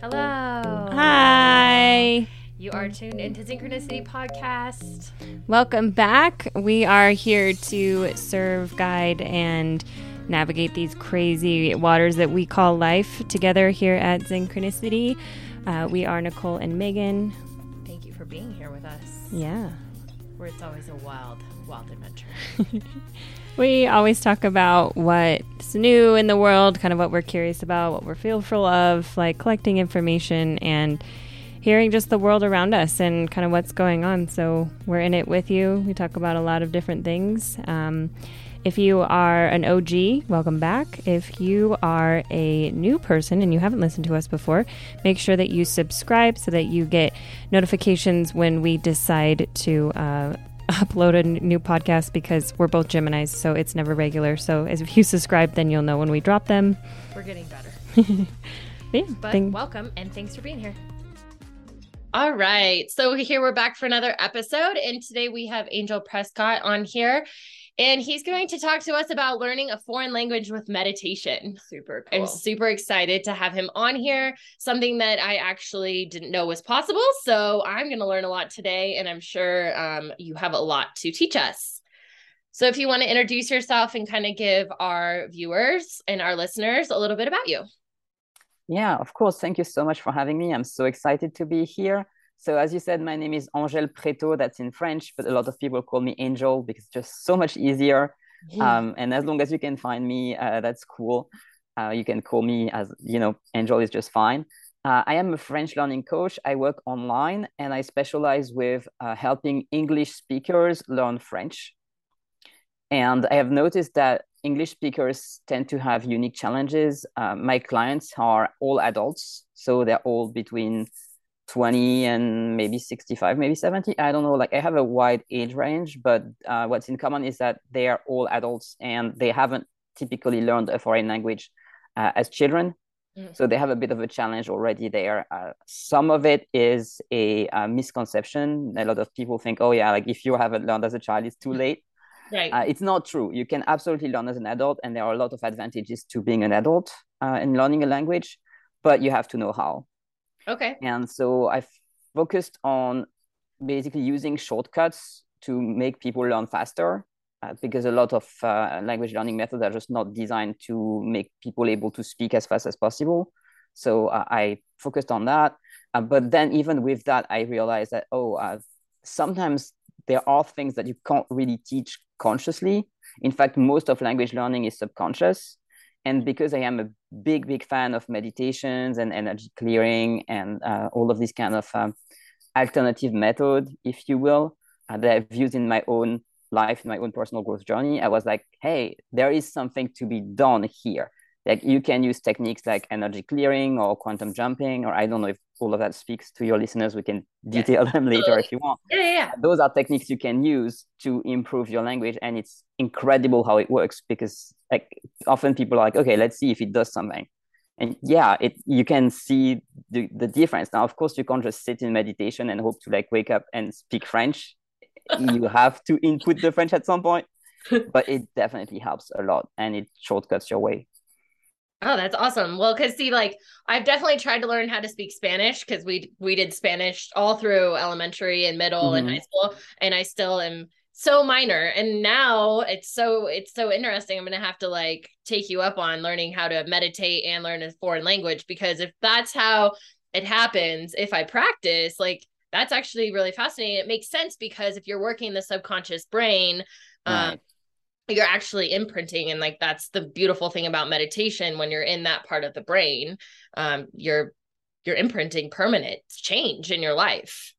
Hello. Hi. You are tuned into Synchronicity Podcast. Welcome back. We are here to serve, guide, and navigate these crazy waters that we call life together here at Synchronicity. Uh, we are Nicole and Megan. Thank you for being here with us. Yeah. Where it's always a wild, wild adventure. We always talk about what's new in the world, kind of what we're curious about, what we're fearful of, like collecting information and hearing just the world around us and kind of what's going on. So we're in it with you. We talk about a lot of different things. Um, if you are an OG, welcome back. If you are a new person and you haven't listened to us before, make sure that you subscribe so that you get notifications when we decide to uh, upload a new podcast because we're both Geminis, so it's never regular. So if you subscribe, then you'll know when we drop them. We're getting better. Yeah, But thank- welcome and thanks for being here. All right. So here we're back for another episode. And today we have Angel Pretot on here. And he's going to talk to us about learning a foreign language with meditation. Super I'm super excited to have him on here, something that I actually didn't know was possible. So I'm going to learn a lot today, and I'm sure um, you have a lot to teach us. So if you want to introduce yourself and kind of give our viewers and our listeners a little bit about you. Yeah, of course. Thank you so much for having me. I'm so excited to be here. So, as you said, my name is Angèle Pretot. That's in French, but a lot of people call me Angel because it's just so much easier. Um, and as long as you can find me, uh, that's cool. Uh, you can call me as, you know, Angel is just fine. Uh, I am a French learning coach. I work online and I specialize with uh, helping English speakers learn French. And I have noticed that English speakers tend to have unique challenges. Uh, my clients are all adults, so they're all between 20 and maybe 65, maybe 70. I don't know. Like I have a wide age range, but uh, what's in common is that they are all adults and they haven't typically learned a foreign language uh, as children. Mm. So they have a bit of a challenge already there. Uh, some of it is a, uh misconception. A lot of people think, oh, yeah, like if you haven't learned as a child, it's too late. Right. Uh, it's not true. You can absolutely learn as an adult, and there are a lot of advantages to being an adult uh, in learning a language, but you have to know how. Okay. And so I focused on basically using shortcuts to make people learn faster, uh, because a lot of uh, language learning methods are just not designed to make people able to speak as fast as possible. So uh, I focused on that. Uh, but then, even with that, I realized that, oh, uh, sometimes there are things that you can't really teach consciously. In fact, most of language learning is subconscious. And because I am a big, big fan of meditations and energy clearing and uh, all of these kind of um, alternative method, if you will, uh, that I've used in my own life, in my own personal growth journey, I was like, hey, there is something to be done here. Like you can use techniques like energy clearing or quantum jumping, or I don't know if all of that speaks to your listeners. We can detail them later if you want. Yeah, yeah, yeah. those are techniques you can use to improve your language and it's incredible how it works because like often people are like okay let's see if it does something. And yeah it you can see the, the difference. Now of course you can't just sit in meditation and hope to like wake up and speak french. You have to input the french at some point but it definitely helps a lot and it shortcuts your way Oh, that's awesome. Well, because see, like I've definitely tried to learn how to speak Spanish because we we did Spanish all through elementary and middle and Mhm. high school, and I still am so minor. And now it's so it's so interesting. I'm gonna have to like take you up on learning how to meditate and learn a foreign language because if that's how it happens, if I practice, like that's actually really fascinating. It makes sense because if you're working the subconscious brain, um, Right. You're actually imprinting and like that's the beautiful thing about meditation when you're in that part of the brain um you're you're imprinting permanent change in your life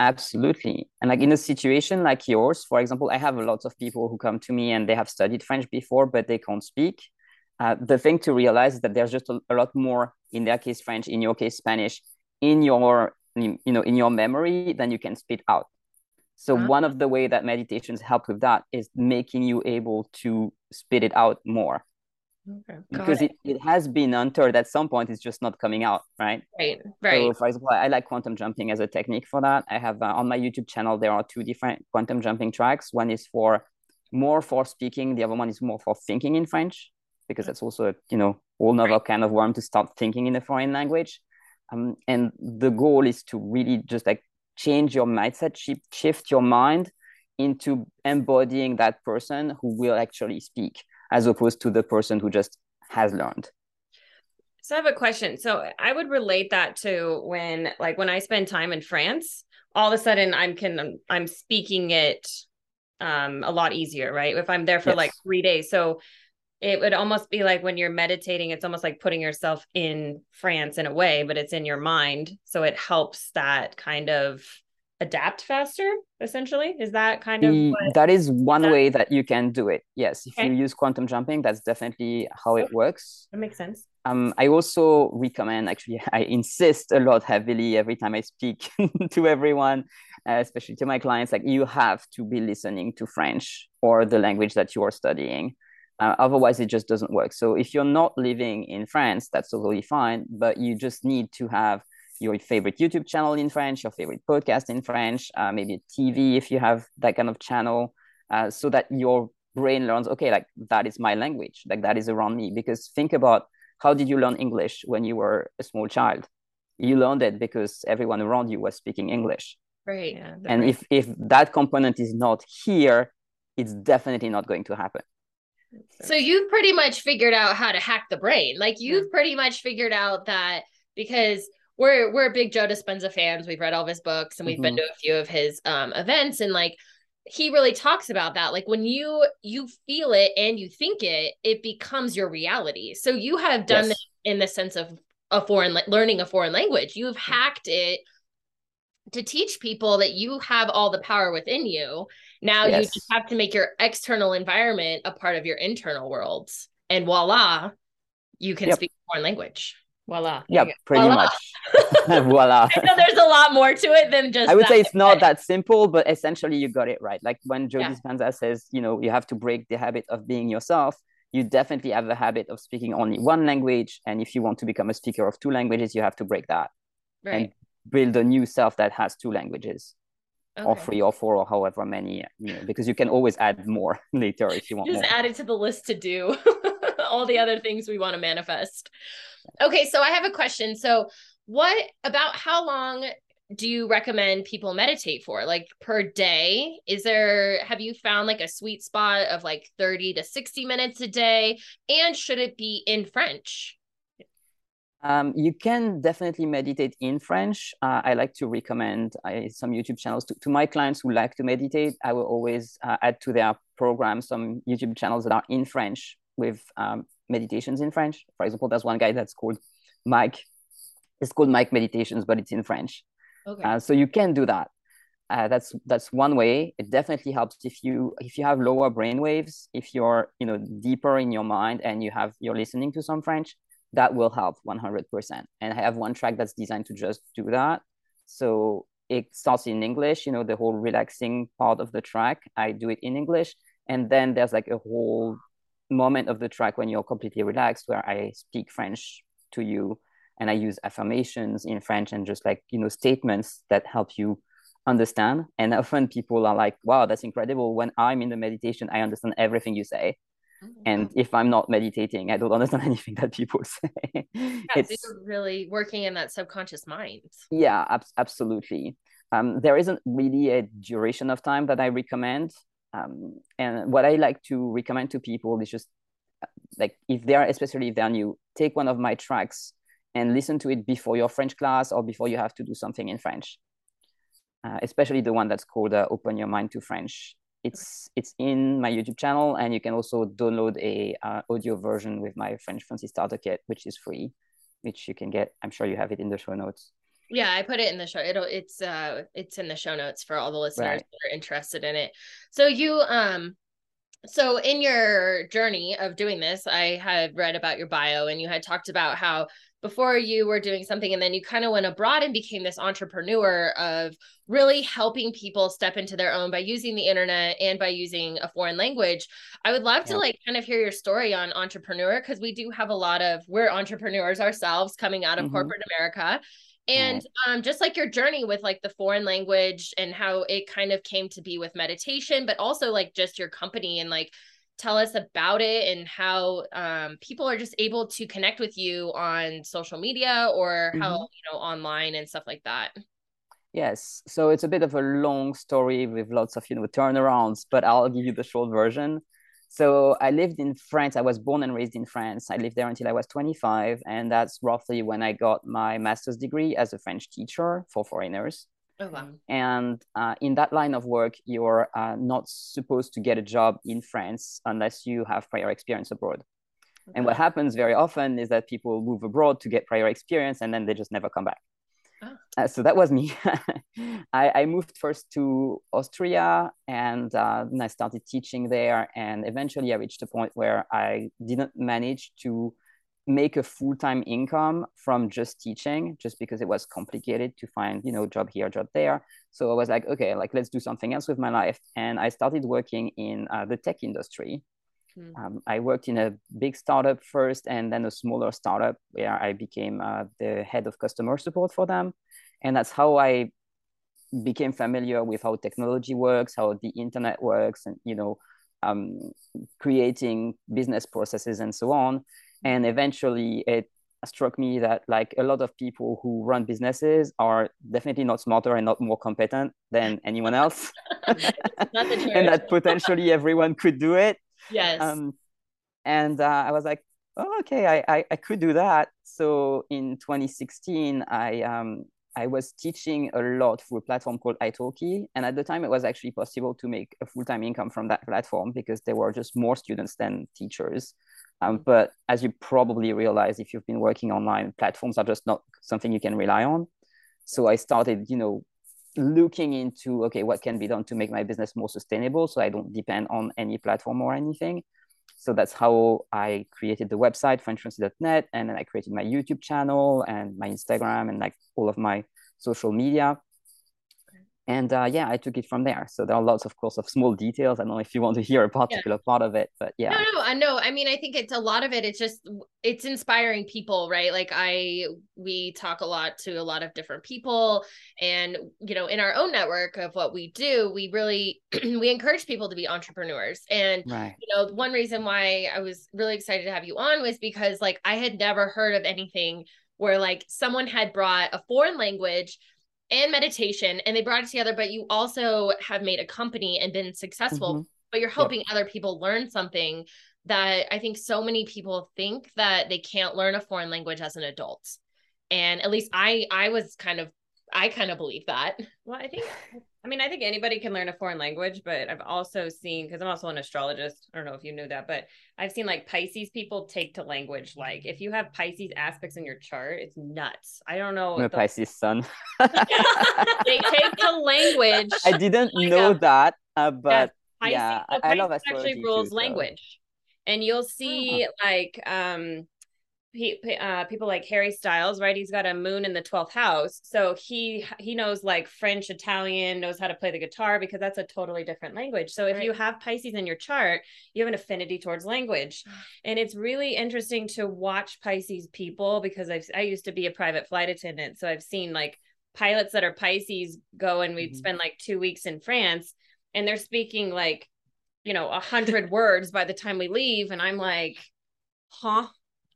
Absolutely. And like in a situation like yours, for example, I have a lot of people who come to me and they have studied French before, but they can't speak. Uh, the thing to realize is that there's just a, a lot more, in their case, French, in your case, Spanish, in your, you know, in your memory than you can spit out. So Ah. one of the way that meditations help with that is making you able to spit it out more okay because it, it has been entered at some point, it's just not coming out, right? right right So, for example, I like quantum jumping as a technique for that. I have uh, on my YouTube channel there are two different quantum jumping tracks. One is for more for speaking, the other one is more for thinking in French. because that's also a you know whole nother kind of worm to start thinking in a foreign language. Um, and the goal is to really just like change your mindset, shift, shift your mind into embodying that person who will actually speak, as opposed to the person who just has learned. So I have a question. So I would relate that to when like when I spend time in France, all of a sudden I'm can I'm speaking it um a lot easier, right? If I'm there for yes. like 3 days. So it would almost be like when you're meditating, it's almost like putting yourself in France in a way, but it's in your mind. So it helps that kind of adapt faster essentially. Is that kind of what, that is one that... way that you can do it. Yes if okay. you use quantum jumping that's definitely how it works. that makes sense. Um, i also recommend actually i insist a lot heavily every time i speak to everyone uh, especially to my clients like you have to be listening to french or the language that you are studying uh, otherwise it just doesn't work so if you're not living in france that's totally fine but you just need to have your favorite YouTube channel in French, your favorite podcast in French, uh, maybe TV if you have that kind of channel, uh, so that your brain learns, okay, like that is my language, like that is around me. Because think about how did you learn English when you were a small child? You learned it because everyone around you was speaking English. Right. Yeah, and right. if if that component is not here, it's definitely not going to happen. So you've pretty much figured out how to hack the brain. Like you've yeah. pretty much figured out that because we're we're big Joe Dispenza fans. We've read all of his books and we've mm-hmm. been to a few of his um events and like he really talks about that like when you you feel it and you think it it becomes your reality so you have done yes. this in the sense of a foreign learning a foreign language you've hacked it to teach people that you have all the power within you now yes. you just have to make your external environment a part of your internal worlds and voila you can yep. speak foreign language Voila. Yeah, pretty Voila. much. Voila. I know there's a lot more to it than just. I would say it's not that simple, but essentially you got it right. Like when Joe yeah. Dispenza says, you know, you have to break the habit of being yourself. You definitely have the habit of speaking only one language, and if you want to become a speaker of two languages, you have to break that right. and build a new self that has two languages. Okay. or three or four or however many you know because you can always add more later if you want just more. add it to the list to do all the other things we want to manifest Okay, so I have a question. So, what about how long do you recommend people meditate for? Like per day? Is there have you found like a sweet spot of like 30 to 60 minutes a day and should it be in French? Um, you can definitely meditate in French. Uh, I like to recommend uh, some YouTube channels to, to, my clients who like to meditate. I will always uh, add to their program some YouTube channels that are in French with um, meditations in French. For example, there's one guy that's called Mike. It's called Mike Meditations, but it's in French. Okay. Uh, so you can do that. Uh, that's that's one way. It definitely helps if you if you have lower brain waves, if you're you know deeper in your mind and you have you're listening to some French, that will help 100%. And I have one track that's designed to just do that. So it starts in English, you know, the whole relaxing part of the track. I do it in English, and then there's like a whole moment of the track when you're completely relaxed where I speak French to you and I use affirmations in French and just like, you know, statements that help you understand. And often people are like, wow, that's incredible. When I'm in the meditation, I understand everything you say. Mm-hmm. And if I'm not meditating, I don't understand anything that people say. Yeah, it's really working in that subconscious mind. Yeah, ab- absolutely. Um, there isn't really a duration of time that I recommend. Um, and what I like to recommend to people is just like if they are, especially if they're new, take one of my tracks and listen to it before your French class or before you have to do something in French. Uh, especially the one that's called uh, "Open Your Mind to French." It's it's in my YouTube channel, and you can also download a uh, audio version with my French Fluency Starter Kit, which is free, which you can get. I'm sure you have it in the show notes. Yeah, I put it in the show. It'll it's uh it's in the show notes for all the listeners right. that are interested in it. So you um so in your journey of doing this, I had read about your bio and you had talked about how before you were doing something and then you kind of went abroad and became this entrepreneur of really helping people step into their own by using the internet and by using a foreign language i would love yeah. to like kind of hear your story on entrepreneur because we do have a lot of we're entrepreneurs ourselves coming out of mm-hmm. corporate america and um, just like your journey with like the foreign language and how it kind of came to be with meditation but also like just your company and like tell us about it and how um, people are just able to connect with you on social media or how mm-hmm. you know online and stuff like that. Yes. So it's a bit of a long story with lots of you know turnarounds but i'll give you the short version. So i lived in france. I was born and raised in france. I lived there until i was 25 and that's roughly when i got my master's degree as a french teacher for foreigners Oh, wow. And uh, in that line of work, you're uh, not supposed to get a job in France unless you have prior experience abroad. Okay. And what happens very often is that people move abroad to get prior experience and then they just never come back. Oh. Uh, so that was me. I, I, moved first to Austria and uh, then I started teaching there. And eventually I reached a point where I didn't manage to make a full-time income from just teaching just because it was complicated to find you know job here job there. So i was like okay like let's do something else with my life. And i started working in uh, the tech industry. Mm. um, i worked in a big startup first and then a smaller startup where i became uh, the head of customer support for them. And that's how i became familiar with how technology works how the internet works and you know um, creating business processes and so on and eventually it struck me that like a lot of people who run businesses are definitely not smarter and not more competent than anyone else. And that potentially everyone could do it. Yes. Um, and uh, i was like oh, okay I, I, I could do that. So in 2016 i um I was teaching a lot through a platform called Italki. And at the time, it was actually possible to make a full time income from that platform because there were just more students than teachers. Um, but as you probably realize, if you've been working online, platforms are just not something you can rely on. So I started, you know, looking into okay, what can be done to make my business more sustainable, so I don't depend on any platform or anything. So that's how I created the website FrenchFluency.net, and then I created my YouTube channel and my Instagram and like all of my social media and uh, yeah, I took it from there. So there are lots, of course, of small details. I don't know if you want to hear a particular yeah. part of it, but yeah. No, no, I know. I mean, I think it's a lot of it. It's just it's inspiring people, right? Like I, we talk a lot to a lot of different people, and you know, in our own network of what we do, we really we encourage people to be entrepreneurs. And right. you know, one reason why I was really excited to have you on was because like I had never heard of anything where like someone had brought a foreign language and meditation and they brought it together but you also have made a company and been successful mm-hmm. but you're helping yep. other people learn something that i think so many people think that they can't learn a foreign language as an adult and at least i i was kind of i kind of believe that well i think I mean, I think anybody can learn a foreign language, but I've also seen because I'm also an astrologist. I don't know if you knew that, but I've seen like Pisces people take to language. Like if you have Pisces aspects in your chart, it's nuts. I don't know. I'm a the... Pisces sun. they take to language. I didn't like know a... that, uh, but yeah, yeah I, I, love astrology actually rules too, language, so. and you'll see oh. like um uh, people like Harry Styles, right? He's got a moon in the 12th house. So he he knows like French, Italian, knows how to play the guitar because that's a totally different language. So if right. you have Pisces in your chart, you have an affinity towards language. And it's really interesting to watch Pisces people because I've I used to be a private flight attendant, so I've seen like pilots that are Pisces go and we'd mm-hmm. spend like 2 weeks in France and they're speaking like you know, a hundred words by the time we leave and I'm like, huh?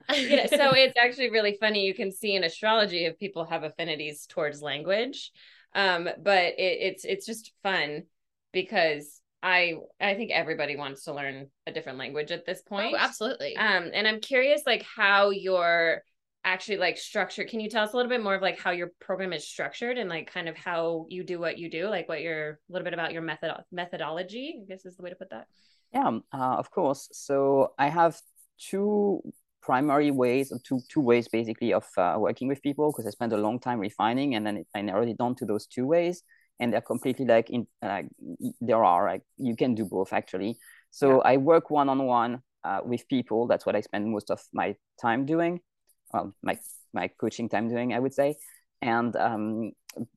yeah, so it's actually really funny. You can see in astrology if people have affinities towards language, um, but it, it's it's just fun because I I think everybody wants to learn a different language at this oh, point. Oh, absolutely. Um, and I'm curious, like how your actually like structured. Can you tell us a little bit more of like how your program is structured and like kind of how you do what you do, like what your a little bit about your method methodology? I guess is the way to put that. Yeah, uh, of course. So I have two primary ways, or two two ways basically of uh, working with people because I spent a long time refining and then it, I narrowed it down to those two ways, and they're completely like in uh, there are like you can do both actually. So yeah. I work one on one with people. That's what I spend most of my time doing, well, my my coaching time doing, I would say. And um,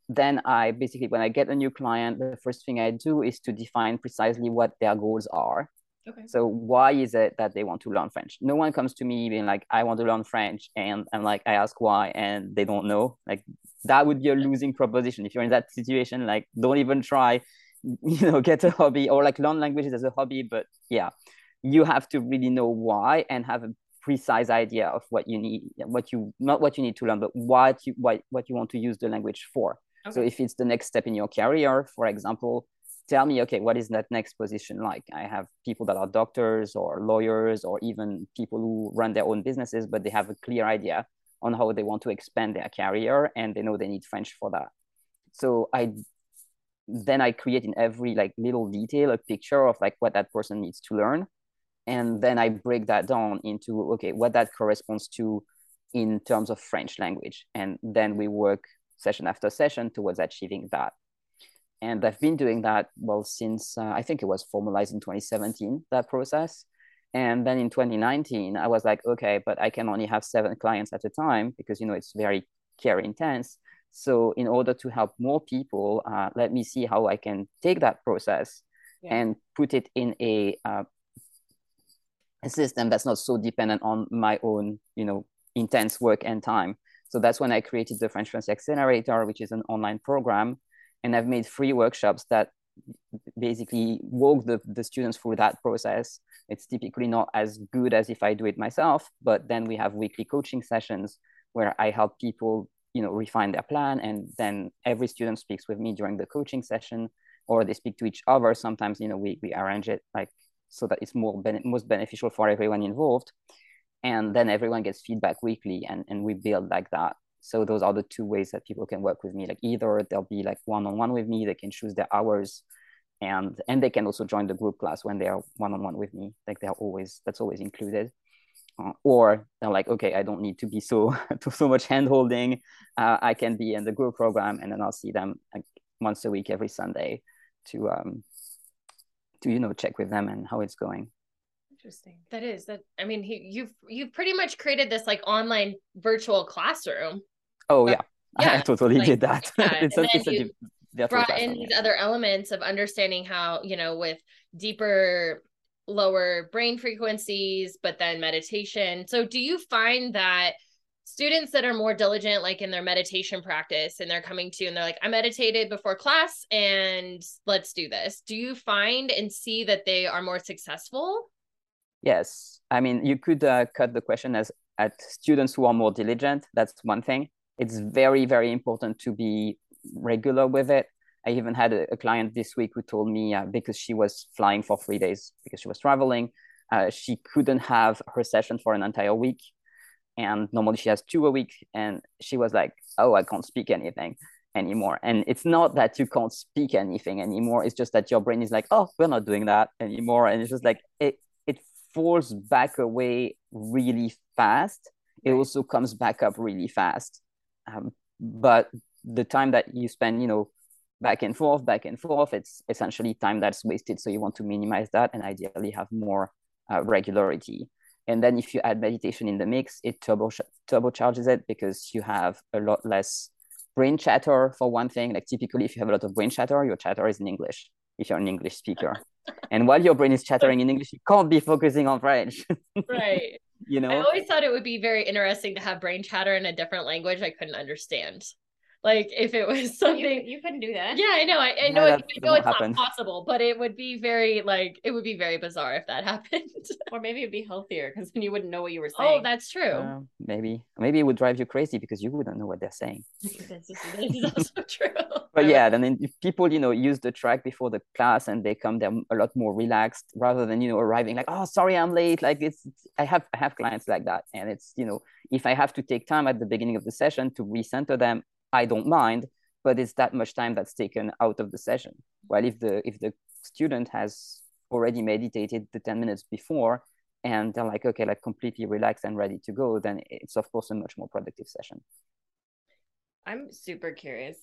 then I basically, when I get a new client, the first thing I do is to define precisely what their goals are Okay. So why is it that they want to learn French? No one comes to me being like, I want to learn French, and I'm like, I ask why, and they don't know. Like that would be a losing proposition if you're in that situation. Like, don't even try. You know, get a hobby or like learn languages as a hobby. But yeah, you have to really know why and have a precise idea of what you need, what you not what you need to learn, but what you what, what you want to use the language for. Okay. So if it's the next step in your career, for example, tell me, okay, what is that next position like? I have people that are doctors or lawyers or even people who run their own businesses, but they have a clear idea on how they want to expand their career and they know they need French for that. So I then I create in every like little detail a picture of like what that person needs to learn. And then I break that down into okay, what that corresponds to in terms of French language. And then we work session after session towards achieving that and I've been doing that well since uh, I think it was formalized in 2017 that process, and then in 2019 I was like, okay, but I can only have seven clients at a time because you know it's very care intense. So in order to help more people, uh, let me see how I can take that process yeah. and put it in a uh, a system that's not so dependent on my own you know intense work and time. So that's when I created the French Fluency Accelerator, which is an online program and I've made free workshops that basically walk the, the students through that process. It's typically not as good as if I do it myself, but then we have weekly coaching sessions where I help people, you know, refine their plan. And then every student speaks with me during the coaching session or they speak to each other. Sometimes, you know, we, we arrange it like so that it's more ben- most beneficial for everyone involved. And then everyone gets feedback weekly and, and we build like that so those are the two ways that people can work with me. Like either they'll be like one-on-one with me they can choose their hours and and they can also join the group class when they are one-on-one with me. Like they're always that's always included. Uh, or they're like okay i don't need to be so so much hand holding. Uh, i can be in the group program and then i'll see them like once a week every sunday to um to you know check with them and how it's going. Interesting. That is that i mean he, you've you've pretty much created this like online virtual classroom Oh yeah, yeah. I totally like, did that. Yeah. it's a, it's you a, brought in these other elements of understanding how you know with deeper lower brain frequencies but then meditation so do you find that students that are more diligent like in their meditation practice and they're coming to and they're like i meditated before class and let's do this do you find and see that they are more successful yes i mean you could uh, cut the question as at students who are more diligent that's one thing it's very very important to be regular with it. I even had a, a client this week who told me uh, because she was flying for three days because she was traveling uh, she couldn't have her session for an entire week. And normally she has two a week and she was like oh i can't speak anything anymore. And it's not that you can't speak anything anymore it's just that your brain is like oh we're not doing that anymore. And it's just like it it falls back away really fast. It also comes back up really fast um, but the time that you spend, you know, back and forth, back and forth, it's essentially time that's wasted. So you want to minimize that and ideally have more uh, regularity. And then if you add meditation in the mix, it turbo turbocharges it because you have a lot less brain chatter for one thing. Like typically, if you have a lot of brain chatter, your chatter is in English if you're an English speaker. and while your brain is chattering in English, you can't be focusing on French. right you know? i always thought it would be very interesting to have brain chatter in a different language i couldn't understand like if it was something you, you couldn't do that. Yeah i know i, I know, it, I know it's happen. not possible but it would be very like it would be very bizarre if that happened. Or maybe it'd be healthier because then you wouldn't know what you were oh, saying. oh that's true. Uh, maybe. Maybe it would drive you crazy because you wouldn't know what they're saying. This is also true. But yeah then if people you know use the track before the class and they come they're a lot more relaxed rather than you know arriving like oh sorry i'm late. Like it's i have i have clients like that and it's you know if i have to take time at the beginning of the session to recenter them I don't mind, but it's that much time that's taken out of the session. While if the if the student has already meditated the 10 minutes before and they're like, okay, like completely relaxed and ready to go, then it's of course a much more productive session. I'm super curious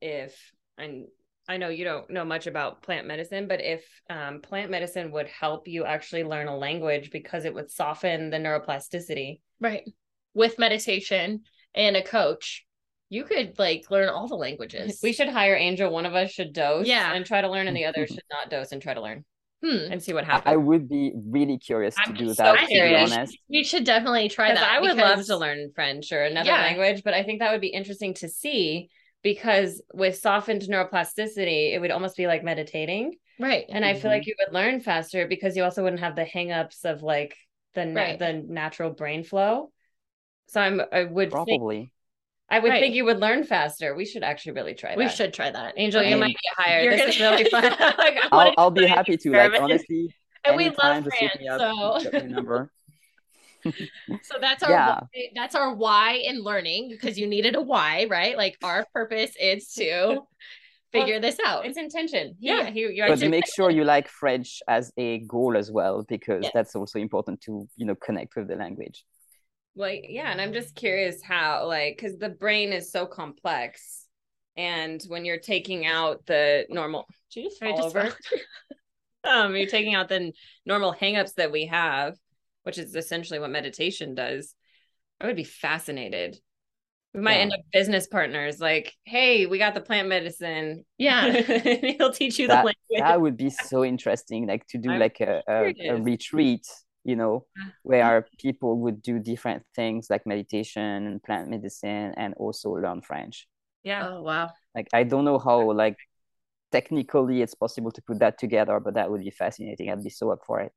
if and I know you don't know much about plant medicine, but if um, plant medicine would help you actually learn a language because it would soften the neuroplasticity. Right. With meditation and a coach, you could like learn all the languages. We should hire Angel. One of us should dose, yeah, and try to learn, and the other should not dose and try to learn. Hmm. And see what happens. I would be really curious I'm to do so that. Curious. To be honest, we should definitely try that. I would because... love to learn French or another yeah. language, but I think that would be interesting to see because with softened neuroplasticity, it would almost be like meditating. Right. And I feel like you would learn faster because you also wouldn't have the hangups of like the na- Right. the natural brain flow. So I'm I would think, Probably. I would Right. think you would learn faster. We should actually really try we should try that. Angel, I you mean, might get hired. You're This is gonna- really fun. Like, I I'll, I'll be happy to. Like honestly, and we love just France. up. So number. So that's our Yeah. why, that's our why in learning because you needed a why, right? Like our purpose is to figure this out. it's intention. Yeah. Yeah, he, you but actually make sure you like French as a goal as well, because Yes. that's also important to you know connect with the language. Like yeah and i'm just curious how like because the brain is so complex and when you're taking out the normal did you just I fall just over. Um you're taking out the normal hangups that we have which is essentially what meditation does. I would be fascinated. We might Yeah. end up business partners like hey we got the plant medicine. Yeah. he'll teach you That- the language. That would be so interesting, like to do I'm like a, a, a retreat, you know, Yeah. where people would do different things like meditation and plant medicine and also learn French. yeah Oh wow. Like I don't know how like technically it's possible to put that together, but that would be fascinating. I'd be so up for it.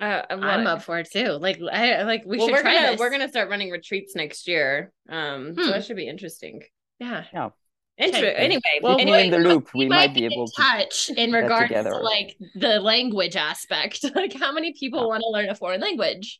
uh, I'm up for it too. Like I like we well, should we're try gonna this. we're gonna start running retreats next year. Um, so Hmm. that should be interesting. yeah. Inter- Okay. Anyway, Well, anyway, in the loop, We, we might might be able to. touch in regards to like the language aspect. Like how many people Yeah. want to learn a foreign language?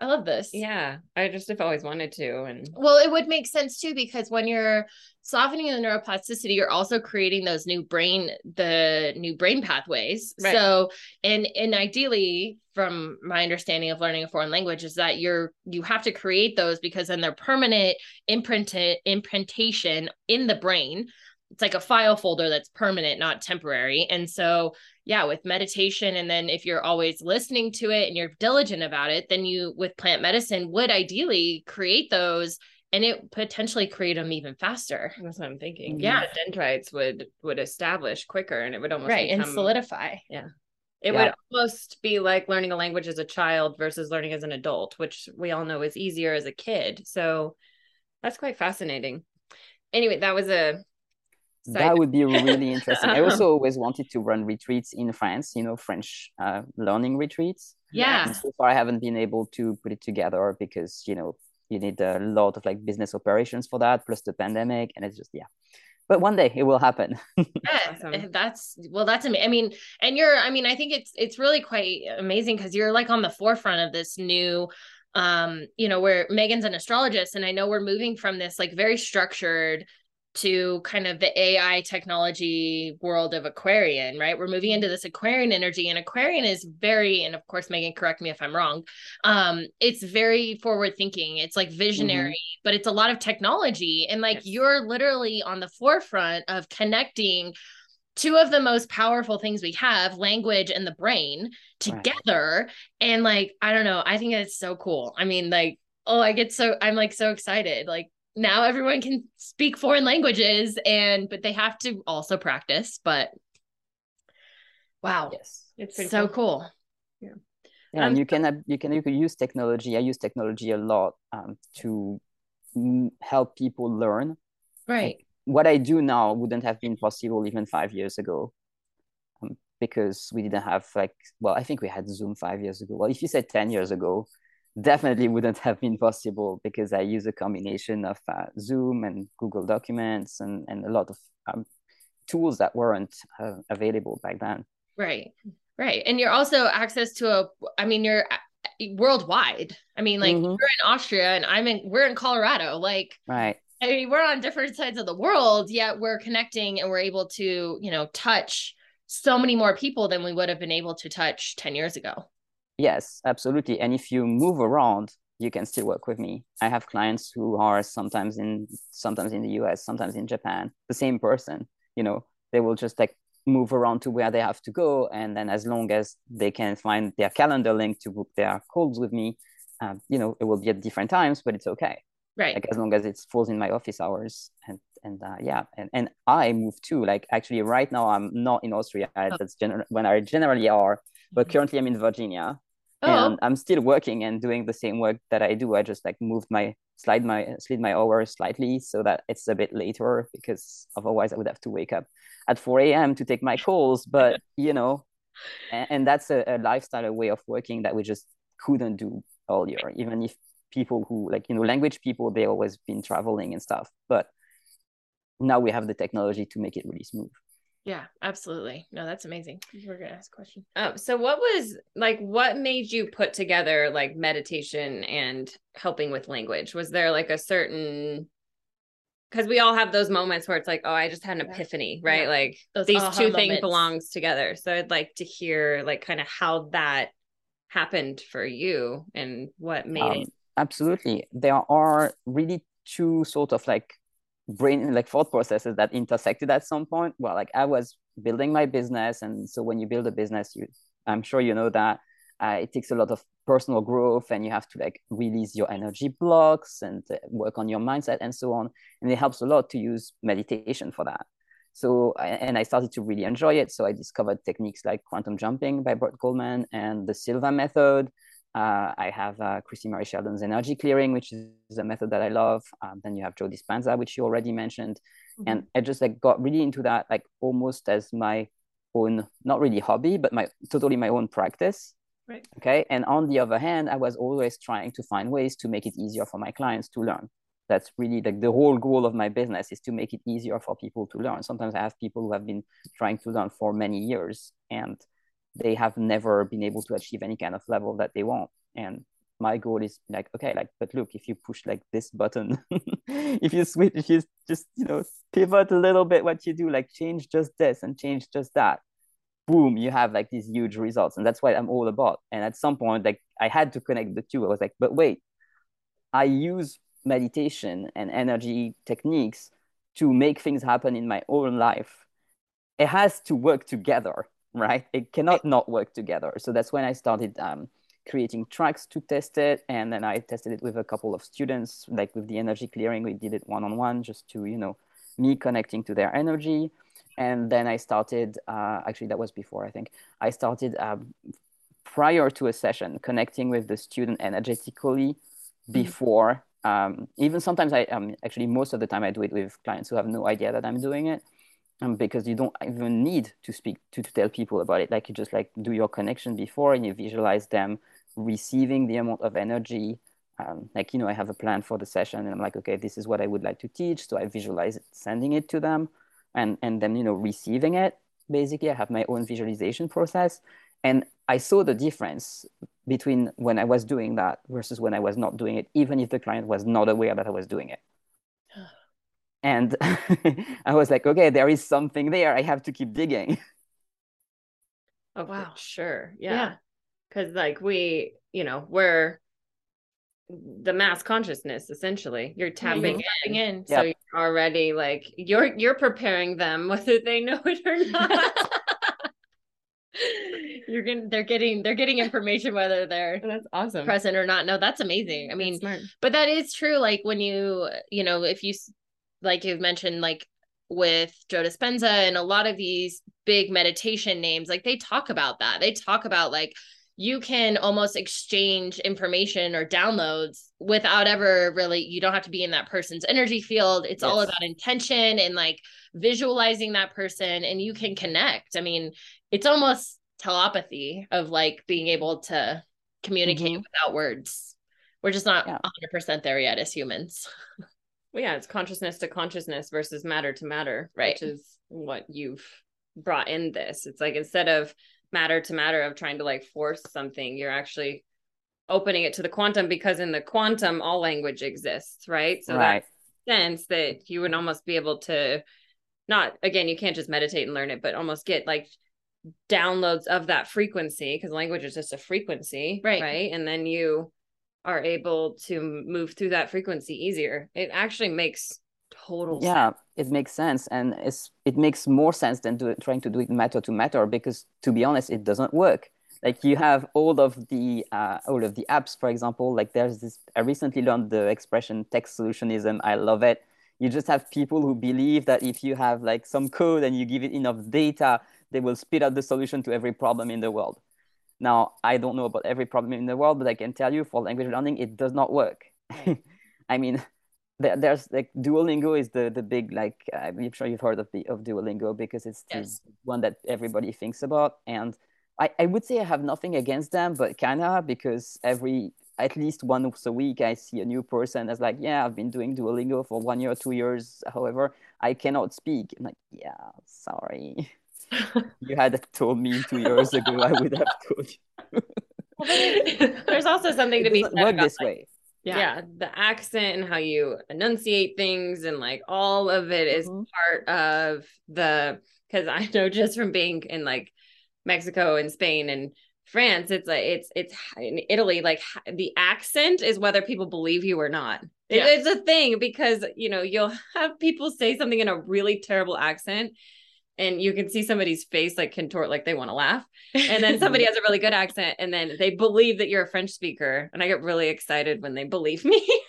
I love this. yeah, I just have always wanted to, and Well, it would make sense too because when you're softening the neuroplasticity, you're also creating those new brain, the new brain pathways. Right. So, and and ideally, from my understanding of learning a foreign language, is that you're you have to create those because then they're permanent imprinted imprintation in the brain. It's like a file folder that's permanent, not temporary. And so, yeah, with meditation, and then if you're always listening to it and you're diligent about it, then you with plant medicine would ideally create those and it potentially create them even faster. that's what I'm thinking. Yeah. the dendrites would would establish quicker, and it would almost right. And solidify. Yeah, It Yeah. would almost be like learning a language as a child versus learning as an adult, which we all know is easier as a kid. So that's quite fascinating. Anyway, that was a That would be really interesting. I also always wanted to run retreats in France, you know, French uh, learning retreats. Yeah. And so far, I haven't been able to put it together because, you know, you need a lot of like business operations for that, plus the pandemic. And it's just, yeah. But one day it will happen. Yeah, Awesome. that's well that's amazing. I mean, and you're I mean, I think it's it's really quite amazing because you're like on the forefront of this new um, you know, where Megan's an astrologist and I know we're moving from this like very structured to kind of the AI technology world of Aquarian, right? We're moving into this Aquarian energy and Aquarian is very and of course Megan correct me if I'm wrong. Um it's very forward thinking. It's like visionary, but it's a lot of technology and like Yes. you're literally on the forefront of connecting two of the most powerful things we have language and the brain Right. together and like i don't know i think it's so cool i mean like oh i get so i'm like so excited like now everyone can speak foreign languages and but they have to also practice but wow yes. it's so cool. cool Yeah, Um, and you can you can you can use technology. I use technology a lot um, to help people learn. right What I do now wouldn't have been possible even five years ago, um, because we didn't have like well, I think we had Zoom five years ago. Well, if you said ten years ago, definitely wouldn't have been possible because I use a combination of uh, Zoom and Google Documents and and a lot of um, tools that weren't uh, available back then. right right and you're also access to a i mean you're uh, worldwide i mean like Mhm. you're in austria and i'm in we're in colorado like Right. I mean, we're on different sides of the world, yet we're connecting and we're able to, you know, touch so many more people than we would have been able to touch 10 years ago. Yes, absolutely. And if you move around, you can still work with me. I have clients who are sometimes in sometimes in the US, sometimes in Japan, the same person, you know, they will just like move around to where they have to go. And then as long as they can find their calendar link to book their calls with me, um, you know, it will be at different times, but it's okay. Right. Like as long as it falls in my office hours. And and uh, yeah, and, and I move too. Like actually right now I'm not in Austria. Oh. That's gener- when I generally are, but Mhm. currently I'm in Virginia oh. and i'm still working and doing the same work that i do. I just like moved my slide my slid my hours slightly so that it's a bit later because otherwise i would have to wake up at 4 a.m to take my calls. But you know and, and that's a, a, lifestyle a way of working that we just couldn't do earlier even if people who like you know language people they always been traveling and stuff. But now we have the technology to make it really smooth yeah, absolutely. No, that's amazing. You were gonna ask a question. Um, so what was like what made you put together like meditation and helping with language? Was there like a certain because we all have those moments where it's like, oh, I just had an yeah. epiphany, right? Yeah. Like those these two things belongs together. So I'd like to hear like kind of how that happened for you and what made um, it. Absolutely. There are really two sort of like brain like thought processes that intersected at some point. Well like i was building my business and so when you build a business you i'm sure you know that uh, it takes a lot of personal growth and you have to like release your energy blocks and uh, work on your mindset and so on. And it helps a lot to use meditation for that. So and i started to really enjoy it. So i discovered techniques like quantum jumping by Burt Goldman and the silva method uh, I have uh, Christie Marie Sheldon's energy clearing, which is a method that I love. Um, then you have Joe Dispenza, which you already mentioned, mm-hmm. and I just like got really into that, like almost as my own, not really hobby, but my totally my own practice. Right. Okay. And on the other hand, I was always trying to find ways to make it easier for my clients to learn. That's really like the whole goal of my business is to make it easier for people to learn. Sometimes I have people who have been trying to learn for many years and they have never been able to achieve any kind of level that they want. And my goal is like okay like but look if you push like this button if you switch if you just you know pivot a little bit what you do like change just this and change just that boom you have like these huge results. And that's what i'm all about. And at some point like i had to connect the two. I was like but wait i use meditation and energy techniques to make things happen in my own life. It has to work together right? It cannot not work together. So that's when I started um, creating tracks to test it. And then I tested it with a couple of students, like with the energy clearing, we did it one on one just to, you know, me connecting to their energy. And then I started, uh, actually, that was before, I think. I started um, prior to a session connecting with the student energetically mm-hmm. before. Um, even sometimes I um, actually, most of the time, I do it with clients who have no idea that I'm doing it um, because you don't even need to speak to, to tell people about it. Like you just like do your connection before and you visualize them receiving the amount of energy. Um, like you know i have a plan for the session and i'm like okay this is what i would like to teach. So i visualize it, sending it to them and and then you know receiving it. Basically i have my own visualization process. And i saw the difference between when i was doing that versus when i was not doing it even if the client was not aware that i was doing it and i was like okay there is something there. I have to keep digging. Oh wow. sure. Yeah. Because yeah. like we you know we're the mass consciousness essentially. You're mm-hmm. tapping in, in. so you're already like you're you're preparing them whether they know it or not. You're getting they're getting they're getting information whether they're oh, that's awesome. present or not. No that's amazing. I mean but that is true like when you you know if you like you've mentioned, like with Joe Dispenza and a lot of these big meditation names, like they talk about that. They talk about like you can almost exchange information or downloads without ever really you don't have to be in that person's energy field it's yes. all about intention and like visualizing that person and you can connect i mean it's almost telepathy of like being able to communicate mm-hmm. without words we're just not yeah. 100% there yet as humans Well, yeah, it's consciousness to consciousness versus matter to matter, right? Which is what you've brought in this. It's like instead of matter to matter of trying to like force something, you're actually opening it to the quantum because in the quantum all language exists, right? So right. that sense that you would almost be able to not again, you can't just meditate and learn it, but almost get like downloads of that frequency because language is just a frequency, right? Right. And then you are able to move through that frequency easier. It actually makes total yeah sense. it makes sense and it's it makes more sense than do, trying to do it matter to matter because to be honest it doesn't work like you have all of the uh, all of the apps for example like there's this i recently learned the expression tech solutionism i love it you just have people who believe that if you have like some code and you give it enough data they will spit out the solution to every problem in the world Now, I don't know about every problem in the world, but I can tell you for language learning, it does not work. I mean, there, there's like Duolingo is the the big like I'm sure you've heard of the of Duolingo because it's yes. the one that everybody thinks about, and I I would say I have nothing against them, but kinda because every at least once a week I see a new person that's like, yeah, I've been doing Duolingo for one year, two years. However, I cannot speak. I'm like, yeah, sorry. you had told me two years ago, I would have told you. There's also something it to be said work this like, way. Yeah. yeah. the accent and how you enunciate things and like all of it is mm-hmm. part of the because I know just from being in like Mexico and Spain and France, it's like it's it's in Italy, like the accent is whether people believe you or not. Yeah. It, it's a thing because you know you'll have people say something in a really terrible accent, and you can see somebody's face like contort like they want to laugh. And then somebody has a really good accent and then they believe that you're a french speaker and i get really excited when they believe me.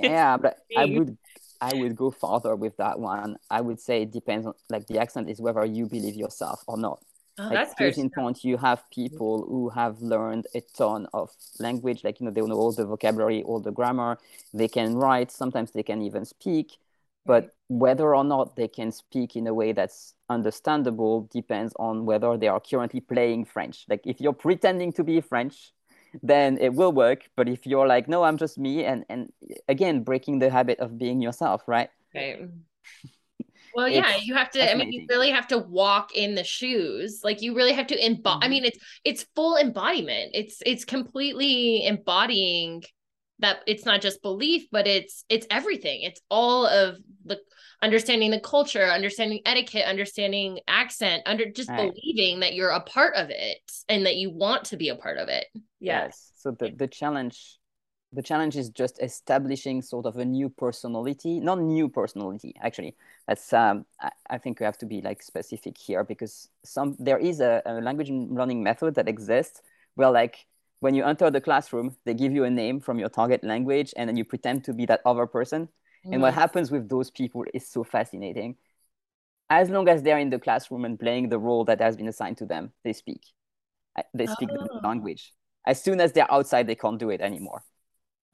Yeah but i would i would go farther with that one. I would say it depends on like the accent is whether you believe yourself or not. Oh, like that's case in point you have people who have learned a ton of language like you know they know all the vocabulary all the grammar they can write sometimes they can even speak but whether or not they can speak in a way that's understandable depends on whether they are currently playing French. Like if you're pretending to be French, then it will work. But if you're like, no, I'm just me, and and again, breaking the habit of being yourself, right? Right. Well, yeah, you have to. I mean, you really have to walk in the shoes. Like you really have to embody. Mm-hmm. I mean, it's it's full embodiment. It's it's completely embodying that it's not just belief but it's it's everything. It's all of the understanding the culture understanding etiquette understanding accent under just right. believing that you're a part of it and that you want to be a part of it. Yes. So the, the challenge the challenge is just establishing sort of a new personality not new personality actually. That's um, I, I, think we have to be like specific here because some there is a, a language learning method that exists where like when you enter the classroom, they give you a name from your target language and then you pretend to be that other person. Mm. And what happens with those people is so fascinating. As long as they're in the classroom and playing the role that has been assigned to them, they speak. They speak oh. the language. As soon as they're outside, they can't do it anymore.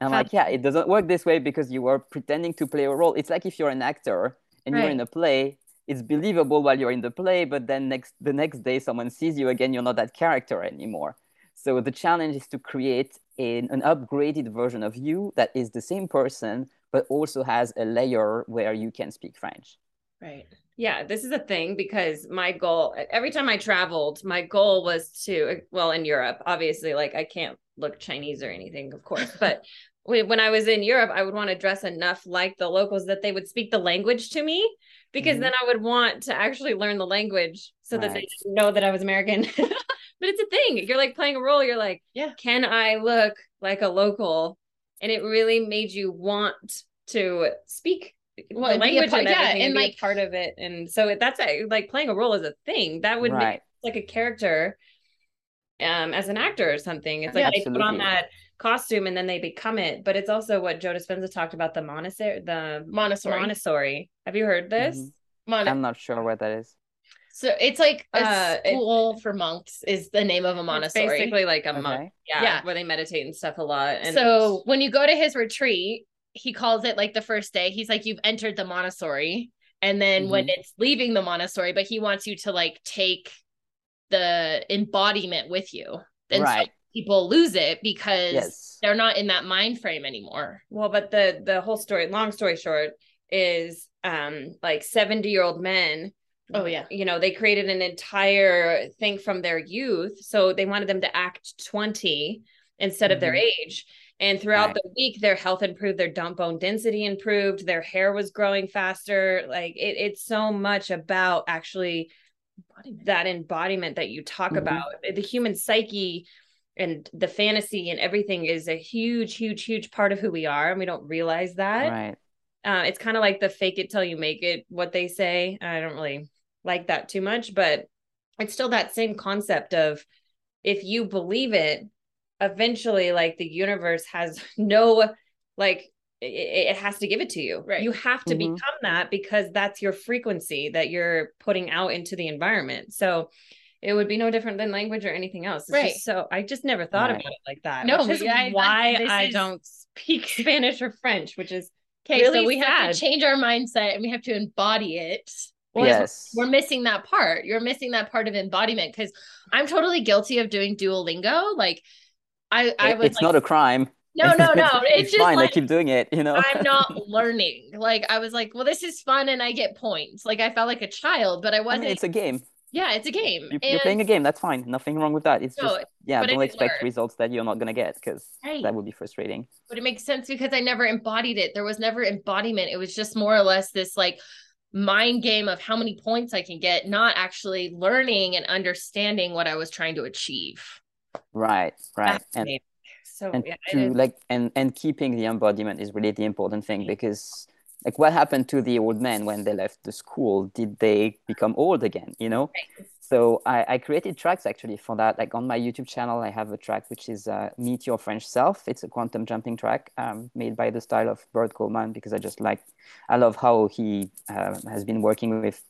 And I'm like, yeah, it doesn't work this way because you are pretending to play a role. It's like if you're an actor and right. you're in a play, it's believable while you're in the play, but then next the next day someone sees you again, you're not that character anymore. So the challenge is to create an, an upgraded version of you that is the same person, but also has a layer where you can speak French. Right. Yeah, this is a thing because my goal every time I traveled, my goal was to well in Europe, obviously like I can't look Chinese or anything, of course, but when I was in Europe, I would want to dress enough like the locals that they would speak the language to me because mm-hmm. then I would want to actually learn the language so right. that they know that I was American. but it's a thing. You're like playing a role. You're like, yeah, can I look like a local? And it really made you want to speak well, the language part, and everything yeah, and, and like part of it. And so that's a, like playing a role as a thing that would right. make like a character um as an actor or something. It's like yeah, they absolutely. put on that costume and then they become it. But it's also what Joe Dispenza talked about the monastery, the Montessori. Montessori. Have you heard this? Mm-hmm. Mon- I'm not sure what that is. So it's like a uh, school it, for monks is the name of a monastery. basically like a okay. monk. Yeah, yeah, where they meditate and stuff a lot. And so when you go to his retreat, he calls it like the first day. He's like, you've entered the Montessori. And then mm-hmm. when it's leaving the Montessori, but he wants you to like take the embodiment with you. And right. so people lose it because yes. they're not in that mind frame anymore. Well, but the the whole story, long story short, is um like 70 year old men Oh yeah. You know, they created an entire thing from their youth. So they wanted them to act 20 instead mm-hmm. of their mm-hmm. age. And throughout right. the week, their health improved, their dump bone density improved, their hair was growing faster. Like it, it's so much about actually embodiment. that embodiment that you talk mm-hmm. about. The human psyche and the fantasy and everything is a huge, huge, huge part of who we are. And we don't realize that. Right. Uh, it's kind of like the fake it till you make it, what they say. I don't really like that too much, but it's still that same concept of if you believe it, eventually, like the universe has no, like, it, it has to give it to you. Right. You have to mm-hmm. become that because that's your frequency that you're putting out into the environment. So, it would be no different than language or anything else. It's Right. just so I just never thought Right. about it like that. No, which is I- I- why this I is- don't speak Spanish or French, which is Okay, really so we have to change our mindset and we have to embody it. Well, yes. we're missing that part. You're missing that part of embodiment because I'm totally guilty of doing Duolingo. Like, I I was it's like, not a crime. no, no, no. It's, just fine. like I keep doing it. You know. I'm not learning. Like, I was like, well, this is fun and I get points. Like, I felt like a child, but I I wasn't. mean, it's a game. yeah, it's a game. You, you're playing a game. That's fine. Nothing wrong with that. It's No, just yeah. Don't expect learned. results that you're not gonna get because Right. that would be frustrating. but it makes sense because I never embodied it. There was never embodiment. It was just more or less this like mind game of how many points I can get, not actually learning and understanding what I was trying to achieve. Right. Right. And so and yeah, to like and and keeping the embodiment is really the important thing because like what happened to the old men when they left the school did they become old again you know so I, I created tracks actually for that like on my youtube channel i have a track which is uh, meet your french self it's a quantum jumping track um, made by the style of bert coleman because i just like i love how he uh, has been working with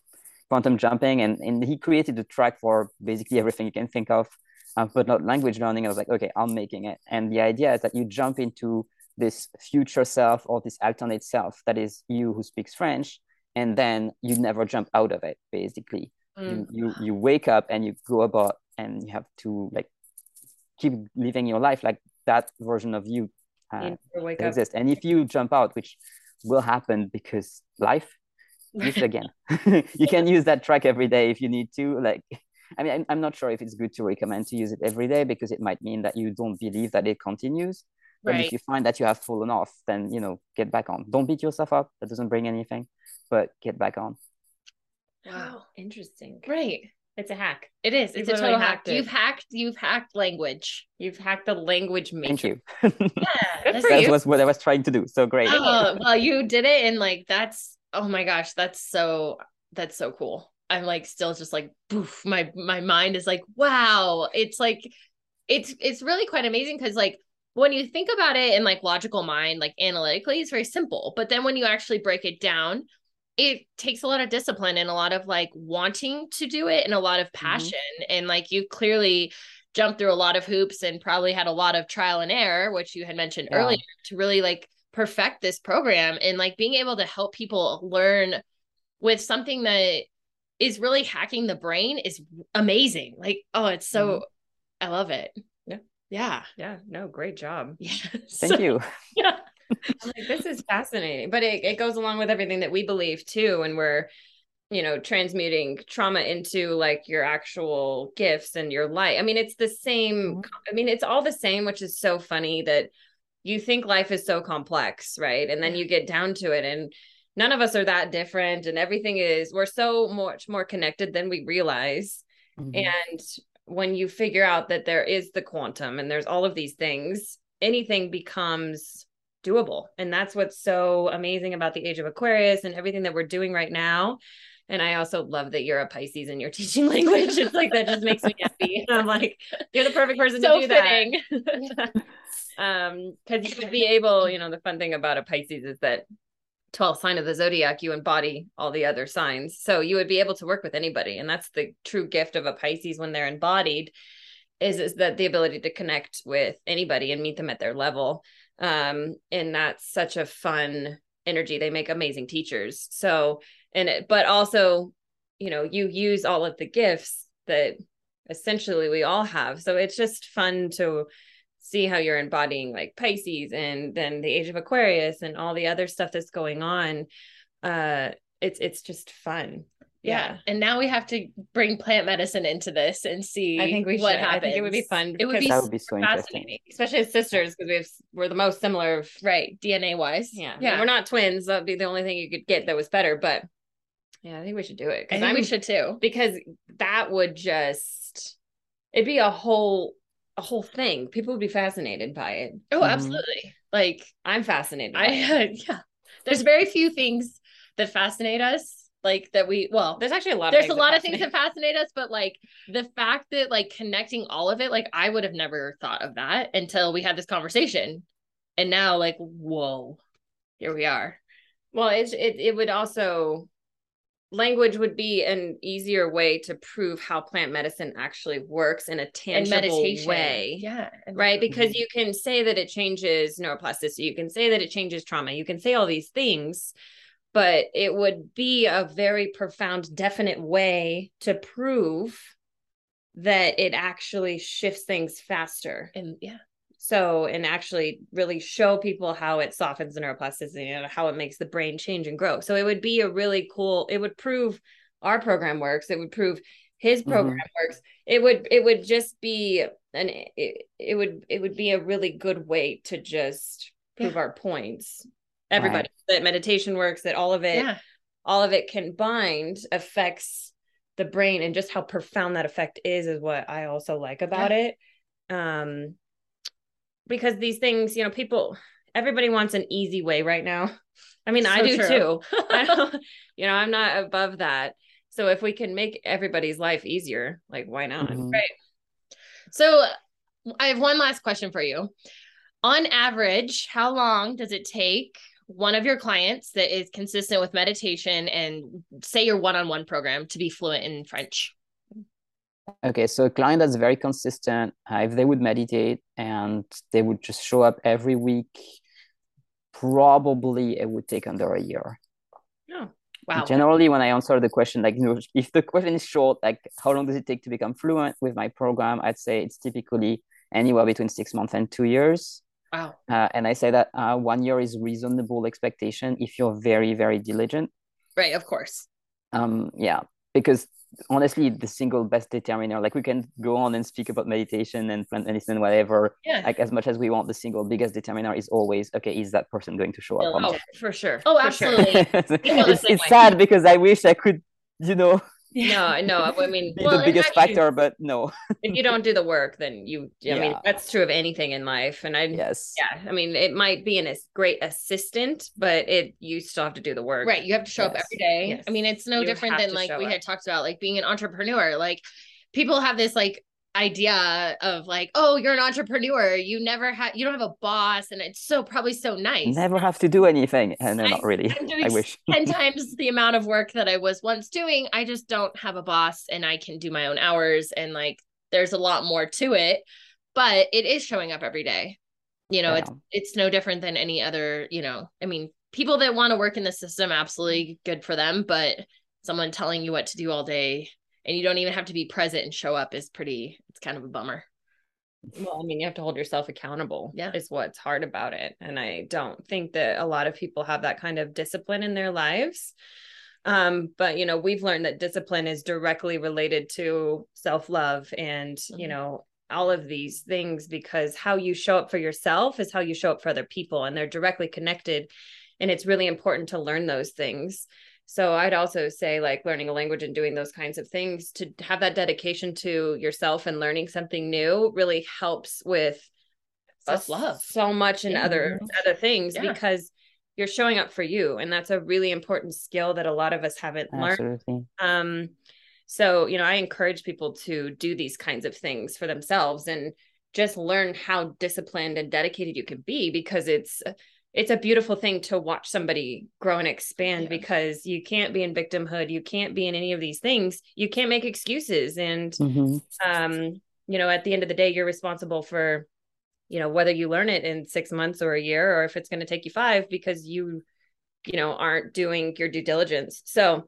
quantum jumping and, and he created a track for basically everything you can think of uh, but not language learning. I was like, okay, I'm making it. And the idea is that you jump into this future self or this alternate self that is you who speaks French, and then you never jump out of it. Basically, Mm. you, you you wake up and you go about and you have to like keep living your life like that version of you uh, You never wake that up. exists. And if you jump out, which will happen because life, use it again. you can use that track every day if you need to. Like, I mean, I'm, I'm not sure if it's good to recommend to use it every day because it might mean that you don't believe that it continues. But Right. if you find that you have fallen off, then you know, get back on. Don't beat yourself up. That doesn't bring anything. But get back on. Wow. Interesting. Right. It's a hack. It is. You've It's a total hack. it. You've hacked. You've hacked language. You've hacked the language matrix. Thank you. Yeah. Good for that you. was what I was trying to do. So great. Oh, well, you did it, and like that's oh my gosh, that's so that's so cool. I'm like still just like poof, my my mind is like wow. It's like it's it's really quite amazing because like when you think about it in like logical mind, like analytically, it's very simple. But then when you actually break it down, it takes a lot of discipline and a lot of like wanting to do it and a lot of mm-hmm. passion. And like you clearly jumped through a lot of hoops and probably had a lot of trial and error, which you had mentioned Yeah. earlier, to really like perfect this program and like being able to help people learn with something that is really hacking the brain is amazing. Like, oh, it's so mm-hmm. I love it. Yeah. Yeah. Yeah. No, great job. Yeah. Thank you. Yeah. I'm like, this is fascinating. But it, it goes along with everything that we believe too. And we're, you know, transmuting trauma into like your actual gifts and your light. I mean, it's the same. I mean, it's all the same, which is so funny that you think life is so complex, right? And then you get down to it and none of us are that different. And everything is, we're so much more connected than we realize. Mhm. And when you figure out that there is the quantum and there's all of these things, anything becomes doable. And that's what's so amazing about the age of Aquarius and everything that we're doing right now. And I also love that you're a Pisces and you're teaching language. It's like that just makes me happy. I'm like, you're the perfect person so to do fitting. that. um, because you should be able, you know, the fun thing about a Pisces is that 12th sign of the zodiac, you embody all the other signs. So you would be able to work with anybody. And that's the true gift of a Pisces when they're embodied is, is that the ability to connect with anybody and meet them at their level. Um, and that's such a fun energy. They make amazing teachers. So, and it, but also, you know, you use all of the gifts that essentially we all have. So it's just fun to see how you're embodying like Pisces and then the age of Aquarius and all the other stuff that's going on. Uh it's it's just fun. Yeah. And now we have to bring plant medicine into this and see I think we what should. I think it would be fun It would be that would be so interesting. fascinating, especially as sisters because we have we're the most similar of right. DNA wise. yeah. Yeah. We're not twins. That'd be the only thing you could get that was better. But yeah, I think we should do it. I 'cause think I'm we should too. because that would just it'd be a whole a whole thing. People would be fascinated by it. Oh, Mhm. absolutely. Like I'm fascinated. By I it. yeah. There's very few things that fascinate us. Like that we well There's actually a lot. there's a lot of things that fascinate us, but like the fact that like connecting all of it, like I would have never thought of that until we had this conversation. And now like, whoa, here we are. Well, it it it would also language would be an easier way to prove how plant medicine actually works in a tangible way. Yeah. Right. Mm-hmm. Because you can say that it changes neuroplasticity, you can say that it changes trauma, you can say all these things, but it would be a very profound, definite way to prove that it actually shifts things faster. And yeah. So, and actually really show people how it softens the neuroplasticity and how it makes the brain change and grow. So, it would be a really cool, it would prove our program works. It would prove his mm-hmm. program mm-hmm. works. It would, it would just be an, it, it would, it would be a really good way to just prove yeah. our points. Everybody right. that meditation works, that all of it, yeah. all of it combined affects the brain and just how profound that effect is, is what I also like about yeah. it. Um, because these things, you know, people, everybody wants an easy way right now. I mean, so I do true. too. I don't, you know, I'm not above that. So if we can make everybody's life easier, like why not? Mm-hmm. Right. So I have one last question for you. On average, how long does it take one of your clients that is consistent with meditation and say your one-on-one program to be fluent in French? Okay, so a client that's very consistent, uh, if they would meditate and they would just show up every week, probably it would take under a year. Oh, wow. Generally, when I answer the question, like, you know, if the question is short, like, how long does it take to become fluent with my program? I'd say it's typically anywhere between six months and two years. Wow. Uh, and I say that uh, one year is reasonable expectation if you're very, very diligent. Right, of course. Um, yeah, because honestly the single best determiner like we can go on and speak about meditation and plant medicine whatever yeah. like as much as we want the single biggest determiner is always okay is that person going to show up oh, for sure oh for absolutely sure. it's, it's sad because i wish i could you know no no i mean well, the biggest factor but no if you don't do the work then you i yeah. mean that's true of anything in life and i yes yeah i mean it might be an great assistant but it you still have to do the work right you have to show yes. up every day yes. i mean it's no you different than like we up. had talked about like being an entrepreneur like people have this like idea of like, oh, you're an entrepreneur. You never have, you don't have a boss, and it's so probably so nice. Never have to do anything, and no, not really. i wish ten times the amount of work that I was once doing. I just don't have a boss, and I can do my own hours, and like, there's a lot more to it. But it is showing up every day. You know, yeah. it's it's no different than any other. You know, I mean, people that want to work in the system, absolutely good for them. But someone telling you what to do all day and you don't even have to be present and show up is pretty it's kind of a bummer. Well i mean you have to hold yourself accountable yeah. is what's hard about it. And i don't think that a lot of people have that kind of discipline in their lives. Um but you know we've learned that discipline is directly related to self-love and mm-hmm. you know all of these things because how you show up for yourself is how you show up for other people and they're directly connected. And it's really important to learn those things so I'd also say like learning a language and doing those kinds of things to have that dedication to yourself and learning something new really helps with self-love so much and yeah. other other things yeah. because you're showing up for you and that's a really important skill that a lot of us haven't Absolutely. learned um so you know i encourage people to do these kinds of things for themselves and just learn how disciplined and dedicated you can be because it's it's a beautiful thing to watch somebody grow and expand yeah. because you can't be in victimhood you can't be in any of these things you can't make excuses and mm-hmm. um you know at the end of the day you're responsible for you know whether you learn it in 6 months or a year or if it's going to take you 5 because you you know aren't doing your due diligence so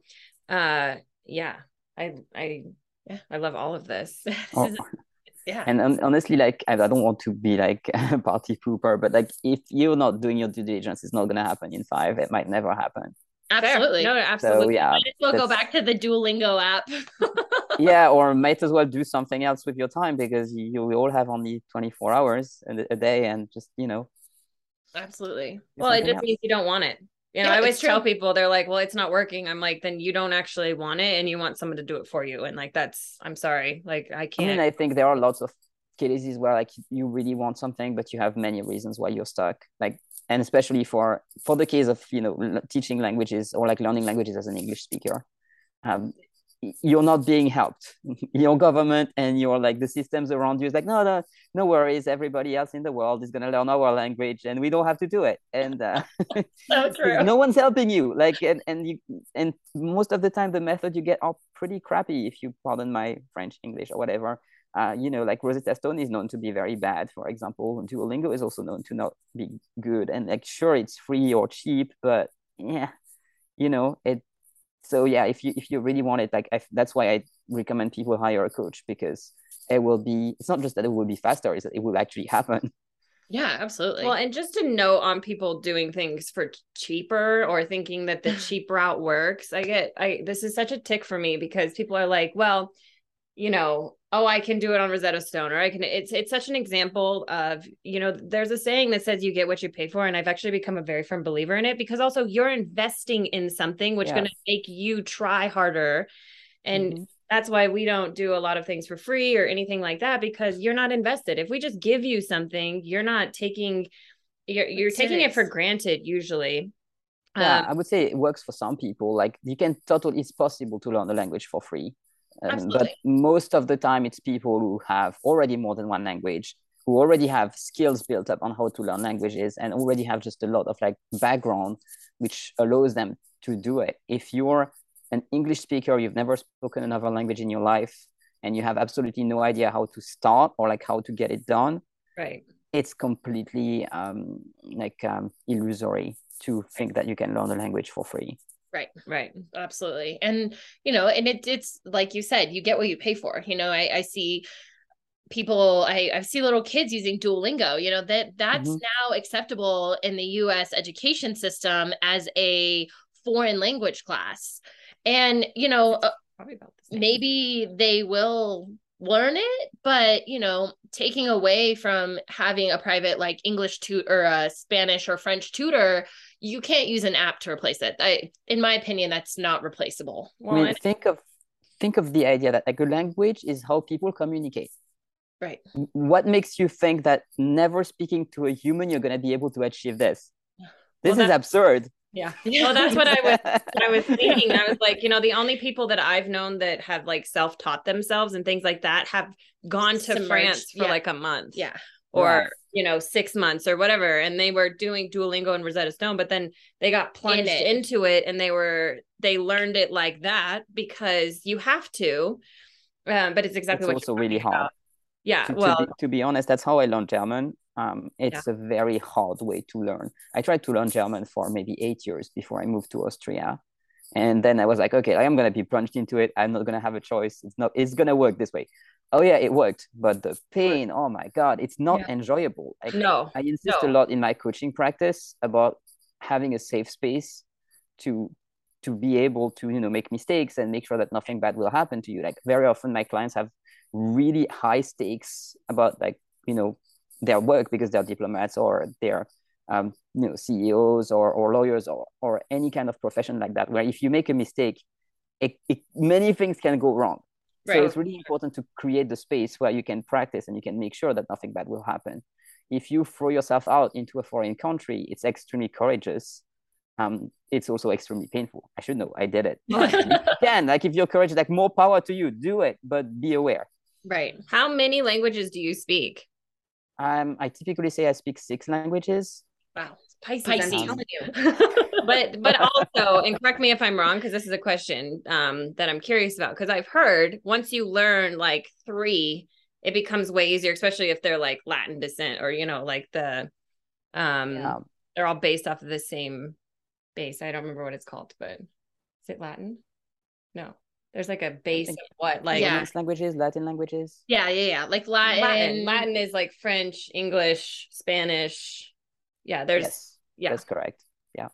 uh yeah i i yeah i love all of this, this oh. is yeah. And um, honestly like I, I, don't want to be like a party pooper but like if you're not doing your due diligence it's not going to happen in five. It might never happen. Absolutely. No absolutely. so, yeah we'll go back to the duolingo app. Yeah or might as well do something else with your time because you, you all have only 24 hours a day and just you know. Absolutely. Well it just else. means you don't want it you know, yeah, I always tell people they're like, well, it's not working. I'm like, then you don't actually want it and you want someone to do it for you. And like, that's, I'm sorry. Like, I can't. I mean, I think there are lots of cases where like you really want something, but you have many reasons why you're stuck. Like, and especially for, for the case of, you know, teaching languages or like learning languages as an English speaker. Um, you're not being helped. your government and your like the systems around you is like, no, no, no worries. Everybody else in the world is gonna learn our language, and we don't have to do it. And uh, so true. no one's helping you. Like, and and you and most of the time, the method you get are pretty crappy. If you pardon my French, English, or whatever. Uh, you know, like Rosetta Stone is known to be very bad, for example. Duolingo is also known to not be good. And like, sure, it's free or cheap, but yeah, you know, it so yeah if you if you really want it like I, that's why i recommend people hire a coach because it will be it's not just that it will be faster it's that it will actually happen. Yeah absolutely. Well and just to note on people doing things for cheaper or thinking that the cheap route works i get i this is such a tick for me because people are like well you know oh i can do it on rosetta stone or i can it's it's such an example of you know there's a saying that says you get what you pay for and i've actually become a very firm believer in it because also you're investing in something which is going to make you try harder. And mm-hmm. that's why we don't do a lot of things for free or anything like that because you're not invested. If we just give you something you're not taking you're you're taking it for granted usually. Yeah um, i would say it works for some people. Like you can totally it's possible to learn the language for free um, but most of the time, it's people who have already more than one language, who already have skills built up on how to learn languages, and already have just a lot of like background, which allows them to do it. If you're an English speaker, you've never spoken another language in your life, and you have absolutely no idea how to start or like how to get it done, right? It's completely um, like um, illusory to think that you can learn a language for free. Right, right, absolutely. And you know, and it, it's like you said, you get what you pay for. You know, I, I see people I, I see little kids using duolingo you know that that's mm-hmm. now acceptable in the us education system as a foreign language class and you know uh, maybe they will learn it but you know taking away from having a private like english tutor or a spanish or french tutor you can't use an app to replace it. I, in my opinion, that's not replaceable. Well, I mean, think of think of the idea that like a language is how people communicate. Right. What makes you think that never speaking to a human, you're going to be able to achieve this? This well, is absurd. Yeah. Well, that's what I was what I was thinking. I was like, you know, the only people that I've known that have like self-taught themselves and things like that have gone to Submerged. France for yeah. like a month. Yeah or you know six months or whatever. And they were doing duolingo and rosetta stone but then they got plunged In into it and they were they learned it like that because you have to um, but it's exactly it's what also really hard. yeah to, well to be, to be, honest that's how i learned german. Um, it's yeah. a very hard way to learn. I tried to learn german for maybe eight years before i moved to austria and then i was like okay i am going to be plunged into it. I'm not going to have a choice. It's not it's going to work this way. Oh yeah it worked. But the pain oh my god it's not yeah. enjoyable. I, no i insist no. a lot in my coaching practice about having a safe space to to be able to you know make mistakes and make sure that nothing bad will happen to you. Like very often my clients have really high stakes about like you know their work because they're diplomats or they're um, you know ceos or, or lawyers or, or any kind of profession like that where if you make a mistake it, it, many things can go wrong Right. So it's really important to create the space where you can practice and you can make sure that nothing bad will happen. If you throw yourself out into a foreign country, it's extremely courageous. Um, it's also extremely painful. I should know. I did it. you can like if you're courageous, like more power to you. Do it, but be aware. Right. How many languages do you speak? Um, I typically say I speak six languages. Wow. Pisces, Pisces. I'm telling you. but but also, and correct me if I'm wrong, because this is a question um, that I'm curious about. Because I've heard once you learn like three, it becomes way easier, especially if they're like Latin descent or you know, like the um yeah. they're all based off of the same base. I don't remember what it's called, but is it Latin? No. There's like a base of what like yeah. languages, Latin languages. Yeah, yeah, yeah. Like Latin. Latin. Latin is like French, English, Spanish. Yeah, there's yes yeah. that's correct. Yeah.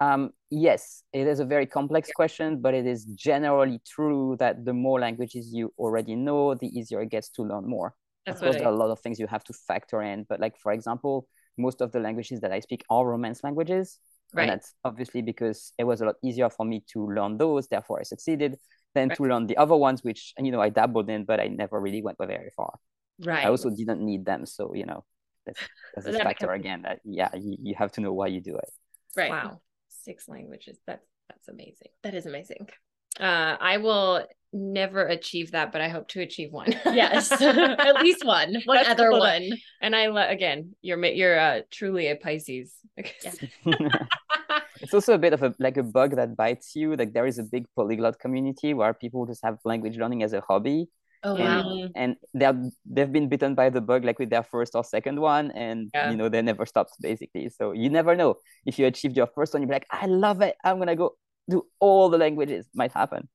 Um, yes it is a very complex question but it is generally true that the more languages you already know the easier it gets to learn more. That's of course there are a lot of things you have to factor in but like for example most of the languages that i speak are romance languages right. and that's obviously because it was a lot easier for me to learn those therefore i succeeded than right. to learn the other ones which you know i dabbled in but i never really went very far. Right. i also didn't need them so you know that's, that's a factor becomes... again that yeah you, you have to know why you do it. Right. Wow. Six languages. That's that's amazing. That is amazing. Uh, I will never achieve that, but I hope to achieve one. yes, at least one, one That's other cool. one. And I lo- again, you're you're uh, truly a Pisces. it's also a bit of a like a bug that bites you. Like there is a big polyglot community where people just have language learning as a hobby, Oh and wow. and they're they've been bitten by the bug like with their first or second one, and Yeah. you know they never stopped basically. So you never know if you achieved your first one, you'll be like, I love it. I'm gonna go do all the languages. Might happen.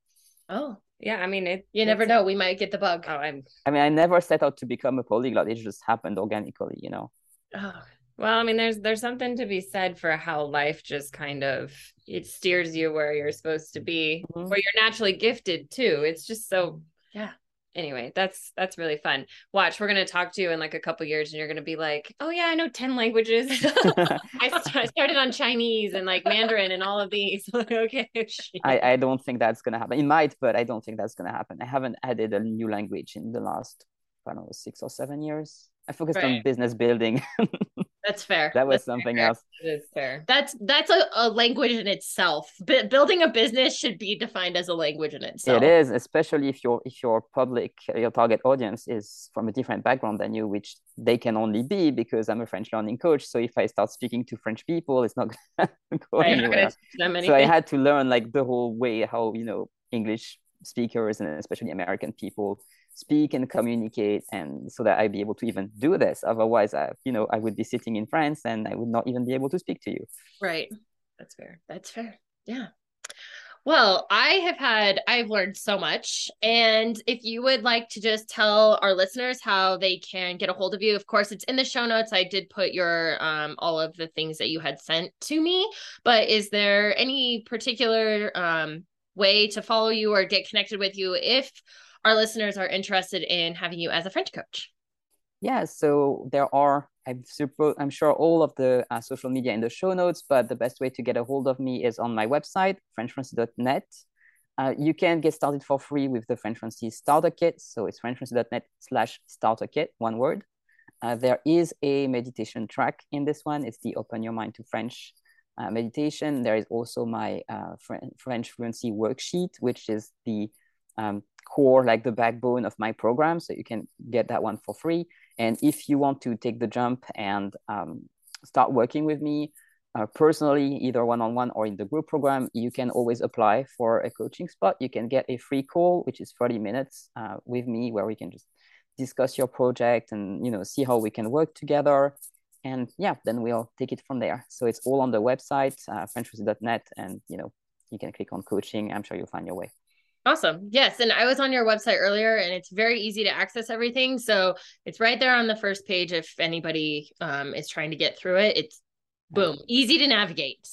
Oh, yeah, I mean, it. you never know. We might get the bug. Oh, I'm I mean, I never set out to become a polyglot. It just happened organically, you know. Oh, Well, I mean, there's there's something to be said for how life just kind of it steers you where you're supposed to be, Mhm. where you're naturally gifted too. It's just so Yeah. Anyway, that's that's really fun. Watch, we're gonna talk to you in like a couple years, and you're gonna be like, "Oh yeah, I know ten languages. I, st- I started on Chinese and like Mandarin and all of these." okay. I, I don't think that's gonna happen. It might, but I don't think that's gonna happen. I haven't added a new language in the last, I don't know, six or seven years. I focused on business building. That's fair. that was That's something fair. else. It is fair. That's that's a, a language in itself. B- building a business should be defined as a language in itself. It is, especially if your if your public your target audience is from a different background than you, which they can only be because I'm a French learning coach. So if I start speaking to French people, it's not gonna go Right, anywhere. So I had to learn like the whole way how you know English speakers and especially American people speak and communicate, and so that I'd be able to even do this. Otherwise, I you know I would be sitting in France and I would not even be able to speak to you. Right. That's fair. That's fair. Yeah. Well, I have had, I've learned so much. And if you would like to just tell our listeners how they can get a hold of you, of course, it's in the show notes. I did put your, um, all of the things that you had sent to me. But is there any particular um, way to follow you or get connected with you if our listeners are interested in having you as a French coach? Yeah, so there are, I'm super, I'm sure all of the uh, social media in the show notes, but the best way to get a hold of me is on my website, frenchfluency.net. Uh, you can get started for free with the French Starter Kit. So it's frenchfluency.net slash starter kit, one word. Uh, there is a meditation track in this one. It's the Open Your Mind to French uh, meditation. There is also my uh, Fr- French Fluency worksheet, which is the um, core, like the backbone of my program. So you can get that one for free. And if you want to take the jump and um, start working with me uh, personally, either one on one or in the group program, you can always apply for a coaching spot. You can get a free call, which is 30 minutes uh, with me, where we can just discuss your project and you know see how we can work together. And yeah, then we'll take it from there. So it's all on the website, uh, frenchfluency.net, and you know you can click on coaching. I'm sure you'll find your way. Awesome. Yes. And I was on your website earlier and it's very easy to access everything. So it's right there on the first page if anybody um, is trying to get through it. It's boom, easy to navigate.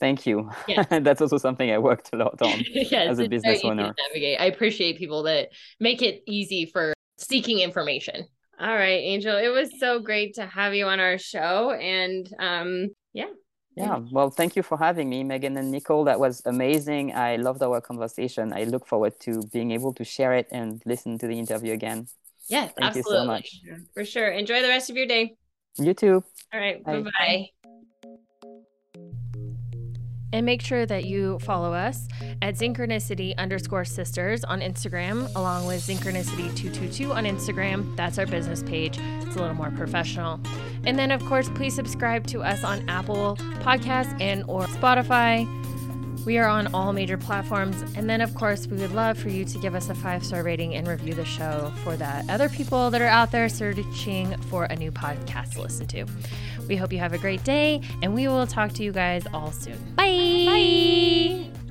Thank you. Yes. That's also something I worked a lot on. yes, as a business very easy to owner. navigate. I appreciate people that make it easy for seeking information. All right, Angel. It was so great to have you on our show. And um, yeah. Yeah, well, thank you for having me, Megan and Nicole. That was amazing. I loved our conversation. I look forward to being able to share it and listen to the interview again. Yes, Thank you so much. For sure. Enjoy the rest of your day. You too. All right. Bye. Bye. And make sure that you follow us at synchronicity underscore sisters on Instagram, along with synchronicity222 on Instagram. That's our business page. It's a little more professional. And then, of course, please subscribe to us on Apple Podcasts and or Spotify. We are on all major platforms. And then, of course, we would love for you to give us a five star rating and review the show for that other people that are out there searching for a new podcast to listen to. We hope you have a great day, and we will talk to you guys all soon. Bye. Bye.